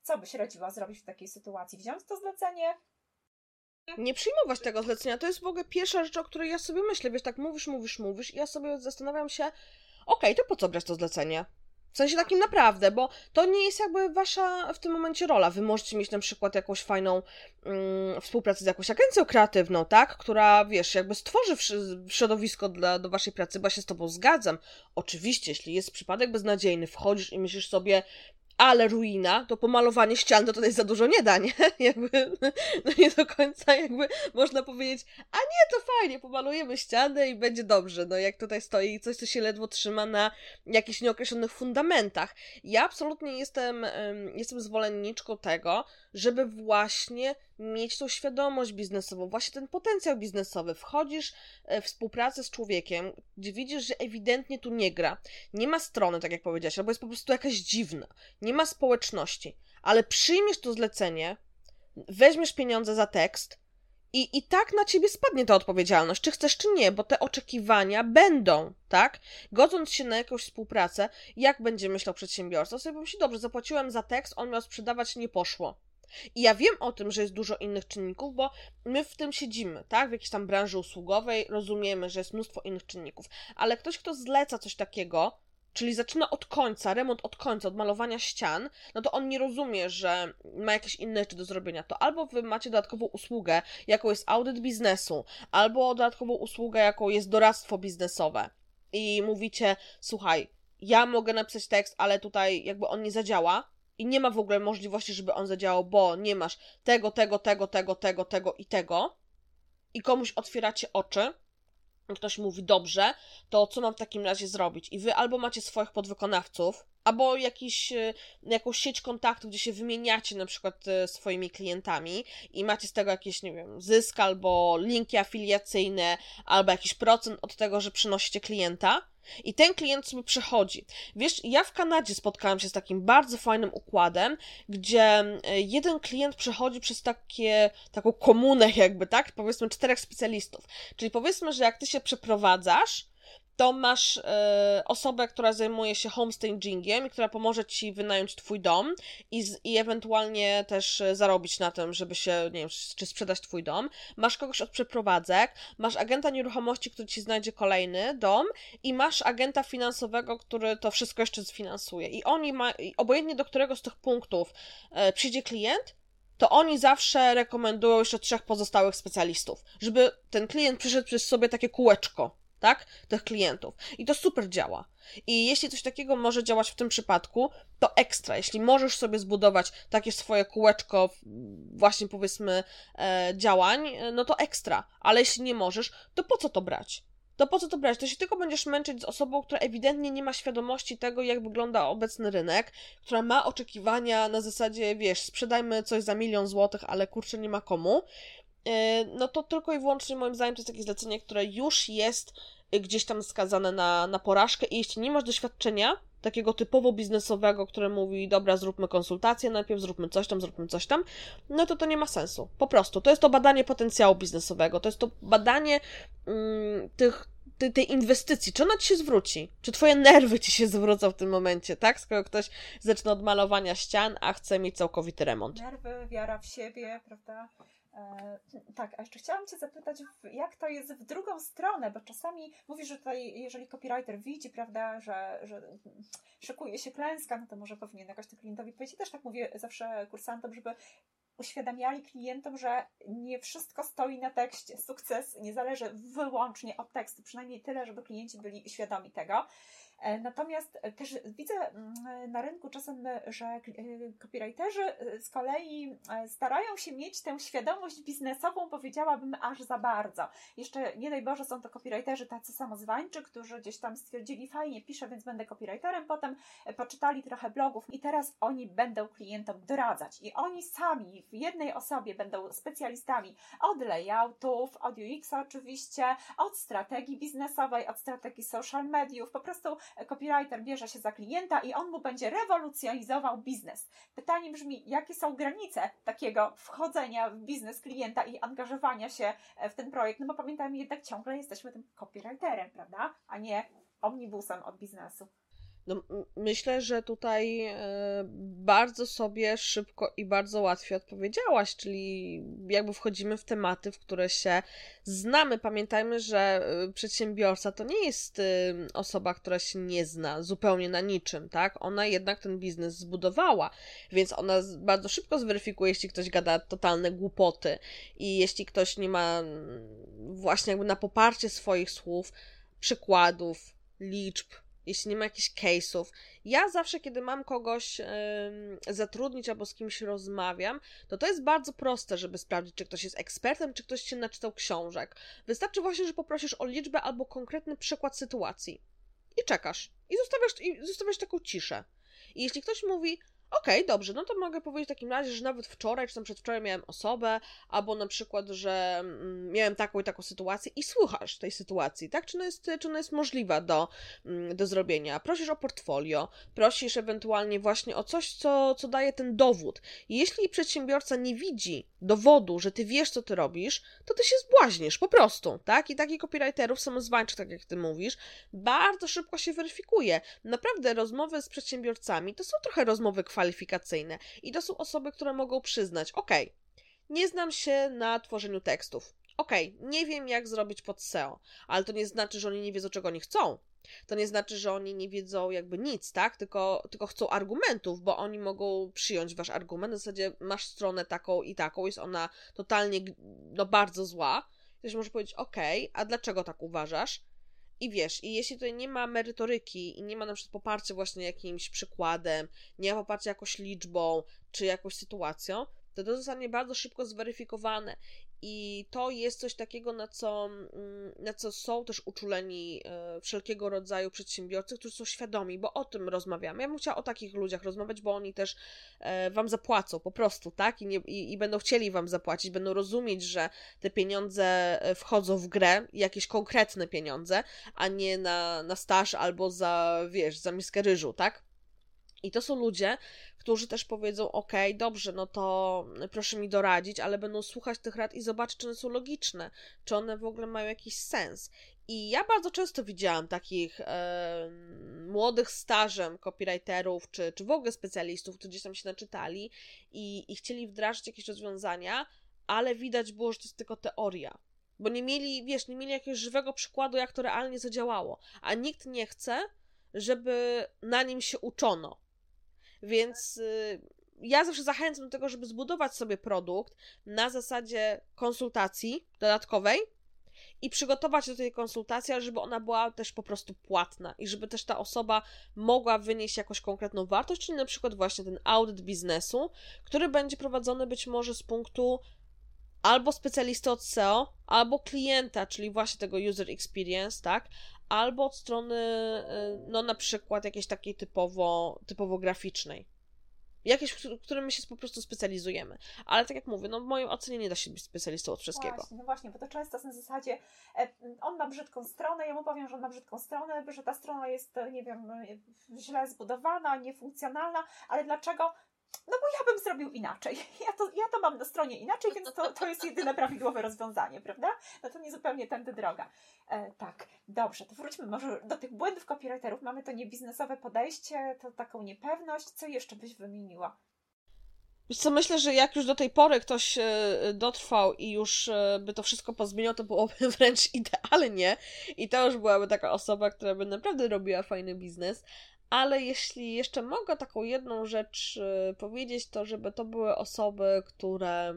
Co byś radziła zrobić w takiej sytuacji? Wziąć to zlecenie, nie przyjmować tego zlecenia. To jest w ogóle pierwsza rzecz, o której ja sobie myślę. Wiesz, tak mówisz, mówisz, mówisz i ja sobie zastanawiam się, okej, okay, to po co brać to zlecenie? W sensie takim naprawdę, bo to nie jest jakby wasza w tym momencie rola. Wy możecie mieć na przykład jakąś fajną mm, współpracę z jakąś agencją kreatywną, tak? Która, wiesz, jakby stworzy środowisko dla, do waszej pracy, bo ja się z tobą zgadzam. Oczywiście, jeśli jest przypadek beznadziejny, wchodzisz i myślisz sobie, ale ruina, to pomalowanie ścian to tutaj za dużo nie da, nie? [LAUGHS] Jakby, no nie do końca jakby można powiedzieć, a nie, to fajnie, pomalujemy ścianę i będzie dobrze, no jak tutaj stoi coś, co się ledwo trzyma na jakichś nieokreślonych fundamentach. Ja absolutnie jestem, jestem zwolenniczką tego, żeby właśnie mieć tą świadomość biznesową, właśnie ten potencjał biznesowy. Wchodzisz e, w współpracę z człowiekiem, gdzie widzisz, że ewidentnie tu nie gra. Nie ma strony, tak jak powiedziałaś, albo jest po prostu jakaś dziwna. Nie ma społeczności, ale przyjmiesz to zlecenie, weźmiesz pieniądze za tekst, i, I tak na ciebie spadnie ta odpowiedzialność, czy chcesz, czy nie, bo te oczekiwania będą, tak? Godząc się na jakąś współpracę, jak będzie myślał przedsiębiorca? Sobie pomyśli, dobrze, zapłaciłem za tekst, on miał sprzedawać, nie poszło. I ja wiem o tym, że jest dużo innych czynników, bo my w tym siedzimy, tak? W jakiejś tam branży usługowej rozumiemy, że jest mnóstwo innych czynników. Ale ktoś, kto zleca coś takiego, czyli zaczyna od końca, remont od końca, od malowania ścian, no to on nie rozumie, że ma jakieś inne rzeczy do zrobienia. To albo wy macie dodatkową usługę, jaką jest audyt biznesu, albo dodatkową usługę, jaką jest doradztwo biznesowe. I mówicie, słuchaj, ja mogę napisać tekst, ale tutaj jakby on nie zadziała, i nie ma w ogóle możliwości, żeby on zadziałał, bo nie masz tego, tego, tego, tego, tego, tego i tego, i komuś otwieracie oczy, ktoś mówi dobrze, to co mam w takim razie zrobić? I wy albo macie swoich podwykonawców, albo jakiś, e, jakąś sieć kontaktów, gdzie się wymieniacie na przykład e, swoimi klientami i macie z tego jakiś, nie wiem, zysk albo linki afiliacyjne, albo jakiś procent od tego, że przynosicie klienta. I ten klient sobie przechodzi. Wiesz, ja w Kanadzie spotkałam się z takim bardzo fajnym układem, gdzie e, jeden klient przechodzi przez takie, taką komunę jakby, tak? Powiedzmy czterech specjalistów. Czyli powiedzmy, że jak ty się przeprowadzasz, to masz e, osobę, która zajmuje się homestagingiem i która pomoże ci wynająć twój dom i, z, i ewentualnie też e, zarobić na tym, żeby się, nie wiem, czy sprzedać twój dom. Masz kogoś od przeprowadzek, masz agenta nieruchomości, który ci znajdzie kolejny dom i masz agenta finansowego, który to wszystko jeszcze sfinansuje. I oni ma, obojętnie do którego z tych punktów e, przyjdzie klient, to oni zawsze rekomendują jeszcze trzech pozostałych specjalistów, żeby ten klient przyszedł przez sobie takie kółeczko tak? Tych klientów. I to super działa. I jeśli coś takiego może działać w tym przypadku, to ekstra. Jeśli możesz sobie zbudować takie swoje kółeczko, właśnie powiedzmy, e, działań, no to ekstra. Ale jeśli nie możesz, to po co to brać? To po co to brać? To się tylko będziesz męczyć z osobą, która ewidentnie nie ma świadomości tego, jak wygląda obecny rynek, która ma oczekiwania na zasadzie, wiesz, sprzedajmy coś za milion złotych, ale kurczę, nie ma komu. E, no to tylko i wyłącznie moim zdaniem to jest takie zlecenie, które już jest gdzieś tam skazane na, na porażkę i jeśli nie masz doświadczenia takiego typowo biznesowego, które mówi, dobra, zróbmy konsultację, najpierw zróbmy coś tam, zróbmy coś tam, no to to nie ma sensu. Po prostu. To jest to badanie potencjału biznesowego, to jest to badanie mm, tych tej, tej inwestycji, czy ona ci się zwróci? Czy twoje nerwy ci się zwrócą w tym momencie, tak? Skoro ktoś zaczyna od malowania ścian, a chce mieć całkowity remont. Nerwy, wiara w siebie, prawda? E, tak, a jeszcze chciałam Cię zapytać, jak to jest w drugą stronę, bo czasami mówisz, że tutaj, jeżeli copywriter widzi, prawda, że, że szykuje się klęska, no to może powinien jakoś to klientowi powiedzieć. Też tak mówię zawsze kursantom, żeby uświadamiali klientom, że nie wszystko stoi na tekście. Sukces nie zależy wyłącznie od tekstu, przynajmniej tyle, żeby klienci byli świadomi tego. E, natomiast też widzę mm, na rynku czasem, że e, copywriterzy e, z kolei starają się mieć tę świadomość biznesową, powiedziałabym, aż za bardzo. Jeszcze nie daj Boże, są to copywriterzy tacy samozwańczy, którzy gdzieś tam stwierdzili, fajnie piszę, więc będę copywriterem, potem poczytali trochę blogów i teraz oni będą klientom doradzać. I oni sami w jednej osobie będą specjalistami od layoutów, od UX oczywiście, od strategii biznesowej, od strategii social mediów. Po prostu copywriter bierze się za klienta i on mu będzie rewolucjonizował biznes. Pytanie brzmi, jakie są granice takiego wchodzenia w biznes klienta i angażowania się w ten projekt? No bo pamiętajmy, jednak ciągle jesteśmy tym copywriterem, prawda? A nie omnibusem od biznesu. No, myślę, że tutaj e, bardzo sobie szybko i bardzo łatwiej odpowiedziałaś, czyli jakby wchodzimy w tematy, w które się znamy. Pamiętajmy, że e, przedsiębiorca to nie jest e, osoba, która się nie zna zupełnie na niczym, tak? Ona jednak ten biznes zbudowała, więc ona bardzo szybko zweryfikuje, jeśli ktoś gada totalne głupoty i jeśli ktoś nie ma właśnie jakby na poparcie swoich słów przykładów, liczb, jeśli nie ma jakichś case'ów. Ja zawsze, kiedy mam kogoś zatrudnić albo z kimś rozmawiam, to to jest bardzo proste, żeby sprawdzić, czy ktoś jest ekspertem, czy ktoś się naczytał książek. Wystarczy właśnie, że poprosisz o liczbę albo konkretny przykład sytuacji. I czekasz. I zostawiasz, i zostawiasz taką ciszę. I jeśli ktoś mówi, Okej, okay, dobrze, no to mogę powiedzieć w takim razie, że nawet wczoraj, czy tam przedwczoraj miałem osobę, albo na przykład, że mm, miałem taką i taką sytuację i słuchasz tej sytuacji, tak? Czy ona jest, czy ona jest możliwa do, mm, do zrobienia? Prosisz o portfolio, prosisz ewentualnie właśnie o coś, co, co daje ten dowód. Jeśli przedsiębiorca nie widzi dowodu, że ty wiesz, co ty robisz, to ty się zbłaźnisz, po prostu, tak? I takich copywriterów samozwańczych, tak jak ty mówisz, bardzo szybko się weryfikuje. Naprawdę rozmowy z przedsiębiorcami to są trochę rozmowy kwalifikacyjne i to są osoby, które mogą przyznać, ok, nie znam się na tworzeniu tekstów, ok, nie wiem jak zrobić pod SEO, ale to nie znaczy, że oni nie wiedzą, czego oni chcą. To nie znaczy, że oni nie wiedzą jakby nic, tak? Tylko, tylko chcą argumentów, bo oni mogą przyjąć wasz argument. W zasadzie masz stronę taką i taką, jest ona totalnie, no bardzo zła. Ktoś może powiedzieć, ok, a dlaczego tak uważasz? I wiesz, i jeśli tutaj nie ma merytoryki i nie ma na przykład poparcia właśnie jakimś przykładem, nie ma poparcia jakąś liczbą czy jakąś sytuacją, to to zostanie bardzo szybko zweryfikowane. I to jest coś takiego, na co, mm, na co są też uczuleni e, wszelkiego rodzaju przedsiębiorcy, którzy są świadomi, bo o tym rozmawiamy. Ja bym chciała o takich ludziach rozmawiać, bo oni też e, wam zapłacą po prostu, tak? I, nie, i, i będą chcieli wam zapłacić, będą rozumieć, że te pieniądze e, wchodzą w grę, jakieś konkretne pieniądze, a nie na, na staż albo za, wiesz, za miskę ryżu, tak? I to są ludzie, którzy też powiedzą: OK, dobrze, no to proszę mi doradzić, ale będą słuchać tych rad i zobaczyć, czy one są logiczne, czy one w ogóle mają jakiś sens. I ja bardzo często widziałam takich e, młodych stażem copywriterów, czy, czy w ogóle specjalistów, którzy gdzieś tam się naczytali i, i chcieli wdrażać jakieś rozwiązania, ale widać było, że to jest tylko teoria. Bo nie mieli, wiesz, nie mieli jakiegoś żywego przykładu, jak to realnie zadziałało. A nikt nie chce, żeby na nim się uczono. Więc y, ja zawsze zachęcam do tego, żeby zbudować sobie produkt na zasadzie konsultacji dodatkowej i przygotować do tej konsultacji, ale żeby ona była też po prostu płatna i żeby też ta osoba mogła wynieść jakąś konkretną wartość, czyli na przykład właśnie ten audyt biznesu, który będzie prowadzony być może z punktu albo specjalisty od SEO, albo klienta, czyli właśnie tego user experience, tak? Albo od strony, y, no na przykład jakiejś takiej typowo, typowo graficznej. Jakieś, w którym my się po prostu specjalizujemy. Ale tak jak mówię, no w mojej ocenie nie da się być specjalistą od wszystkiego. Właśnie, no właśnie, bo to często jest na zasadzie, e, on ma brzydką stronę, ja mu powiem, że on ma brzydką stronę, że ta strona jest, nie wiem, źle zbudowana, niefunkcjonalna, ale dlaczego? No bo ja bym zrobił inaczej. [LAUGHS] Ja to, ja to mam na stronie inaczej, więc to, to jest jedyne prawidłowe rozwiązanie, prawda? No to nie zupełnie tędy droga. E, tak, dobrze, to wróćmy może do tych błędów copywriterów. Mamy to niebiznesowe podejście, to taką niepewność. Co jeszcze byś wymieniła? Co, myślę, że jak już do tej pory ktoś e, dotrwał i już e, by to wszystko pozmieniał, to byłoby [LAUGHS] wręcz idealnie i to już byłaby taka osoba, która by naprawdę robiła fajny biznes, ale jeśli jeszcze mogę taką jedną rzecz y, powiedzieć, to żeby to były osoby, które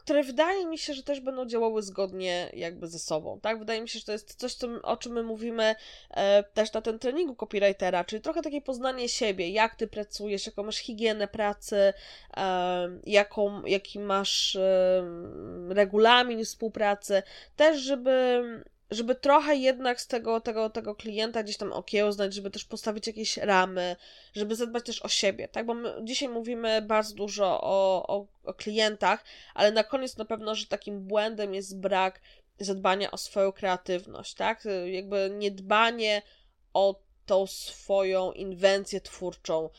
które wydaje mi się, że też będą działały zgodnie jakby ze sobą, tak? Wydaje mi się, że to jest coś, co, o czym my mówimy e, też na tym treningu copywritera, czyli trochę takie poznanie siebie, jak ty pracujesz, jaką masz higienę pracy, e, jaką, jaki masz e, regulamin współpracy, też żeby żeby trochę jednak z tego, tego, tego klienta gdzieś tam okiełznać, żeby też postawić jakieś ramy, żeby zadbać też o siebie, tak? Bo my dzisiaj mówimy bardzo dużo o, o, o klientach, ale na koniec na pewno, że takim błędem jest brak zadbania o swoją kreatywność, tak? Jakby niedbanie o tą swoją inwencję twórczą,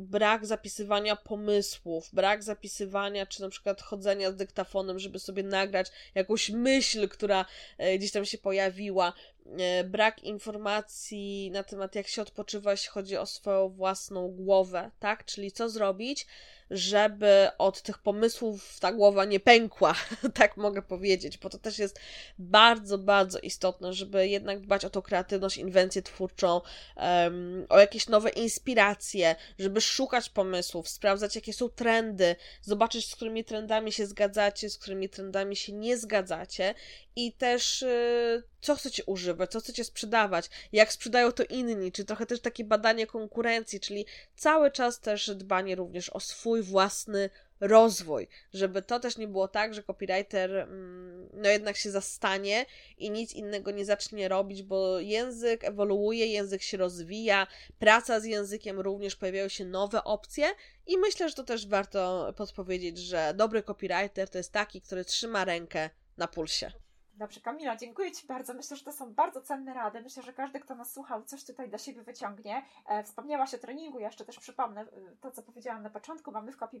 brak zapisywania pomysłów, brak zapisywania, czy na przykład chodzenia z dyktafonem, żeby sobie nagrać jakąś myśl, która e, gdzieś tam się pojawiła, e, brak informacji na temat, jak się odpoczywa, jeśli chodzi o swoją własną głowę, tak? Czyli co zrobić, żeby od tych pomysłów ta głowa nie pękła, [LAUGHS] tak mogę powiedzieć, bo to też jest bardzo, bardzo istotne, żeby jednak dbać o tą kreatywność, inwencję twórczą, um, o jakieś nowe inspiracje, żeby szukać pomysłów, sprawdzać jakie są trendy, zobaczyć z którymi trendami się zgadzacie, z którymi trendami się nie zgadzacie i też y, co chcecie używać, co chcecie sprzedawać, jak sprzedają to inni, czy trochę też takie badanie konkurencji, czyli cały czas też dbanie również o swój własny rozwój, żeby to też nie było tak, że copywriter mm, no jednak się zastanie i nic innego nie zacznie robić, bo język ewoluuje, język się rozwija, praca z językiem również pojawiają się nowe opcje i myślę, że to też warto podpowiedzieć, że dobry copywriter to jest taki, który trzyma rękę na pulsie. Dobrze, Kamila, dziękuję Ci bardzo. Myślę, że to są bardzo cenne rady. Myślę, że każdy, kto nas słuchał, coś tutaj dla siebie wyciągnie. E, wspomniałaś o treningu, ja jeszcze też przypomnę e, to, co powiedziałam na początku. Mamy w Copy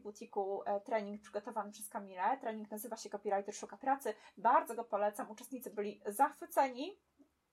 e, trening przygotowany przez Kamilę. Trening nazywa się Copywriter Szuka Pracy. Bardzo go polecam. Uczestnicy byli zachwyceni.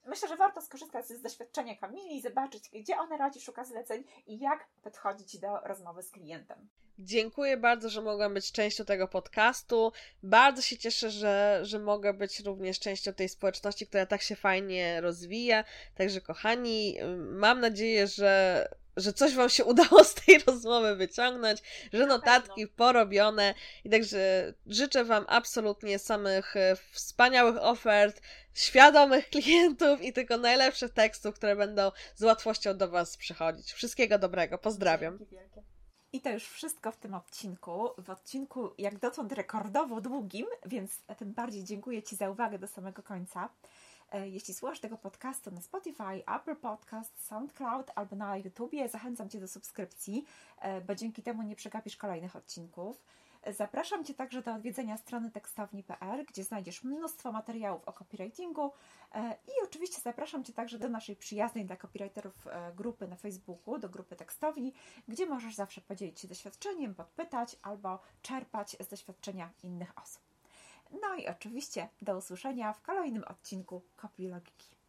Myślę, że warto skorzystać z doświadczenia Kamili zobaczyć, gdzie ona radzi, szuka zleceń i jak podchodzić do rozmowy z klientem. Dziękuję bardzo, że mogłam być częścią tego podcastu. Bardzo się cieszę, że, że mogę być również częścią tej społeczności, która tak się fajnie rozwija. Także, kochani, mam nadzieję, że że coś Wam się [LAUGHS] udało z tej rozmowy wyciągnąć, że notatki porobione i także życzę Wam absolutnie samych e, wspaniałych ofert, świadomych klientów i tylko najlepszych tekstów, które będą z łatwością do Was przychodzić. Wszystkiego dobrego, pozdrawiam. I to już wszystko w tym odcinku. W odcinku jak dotąd rekordowo długim, więc tym bardziej dziękuję Ci za uwagę do samego końca. E, jeśli słuchasz tego podcastu na Spotify, Apple Podcast, SoundCloud albo na YouTubie, zachęcam Cię do subskrypcji, e, bo dzięki temu nie przegapisz kolejnych odcinków. Zapraszam Cię także do odwiedzenia strony tekstowni.pl, gdzie znajdziesz mnóstwo materiałów o copywritingu e, i oczywiście zapraszam Cię także do naszej przyjaznej dla copywriterów grupy na Facebooku, do grupy tekstowni, gdzie możesz zawsze podzielić się doświadczeniem, podpytać albo czerpać z doświadczenia innych osób. No i oczywiście do usłyszenia w kolejnym odcinku Kopilogiki.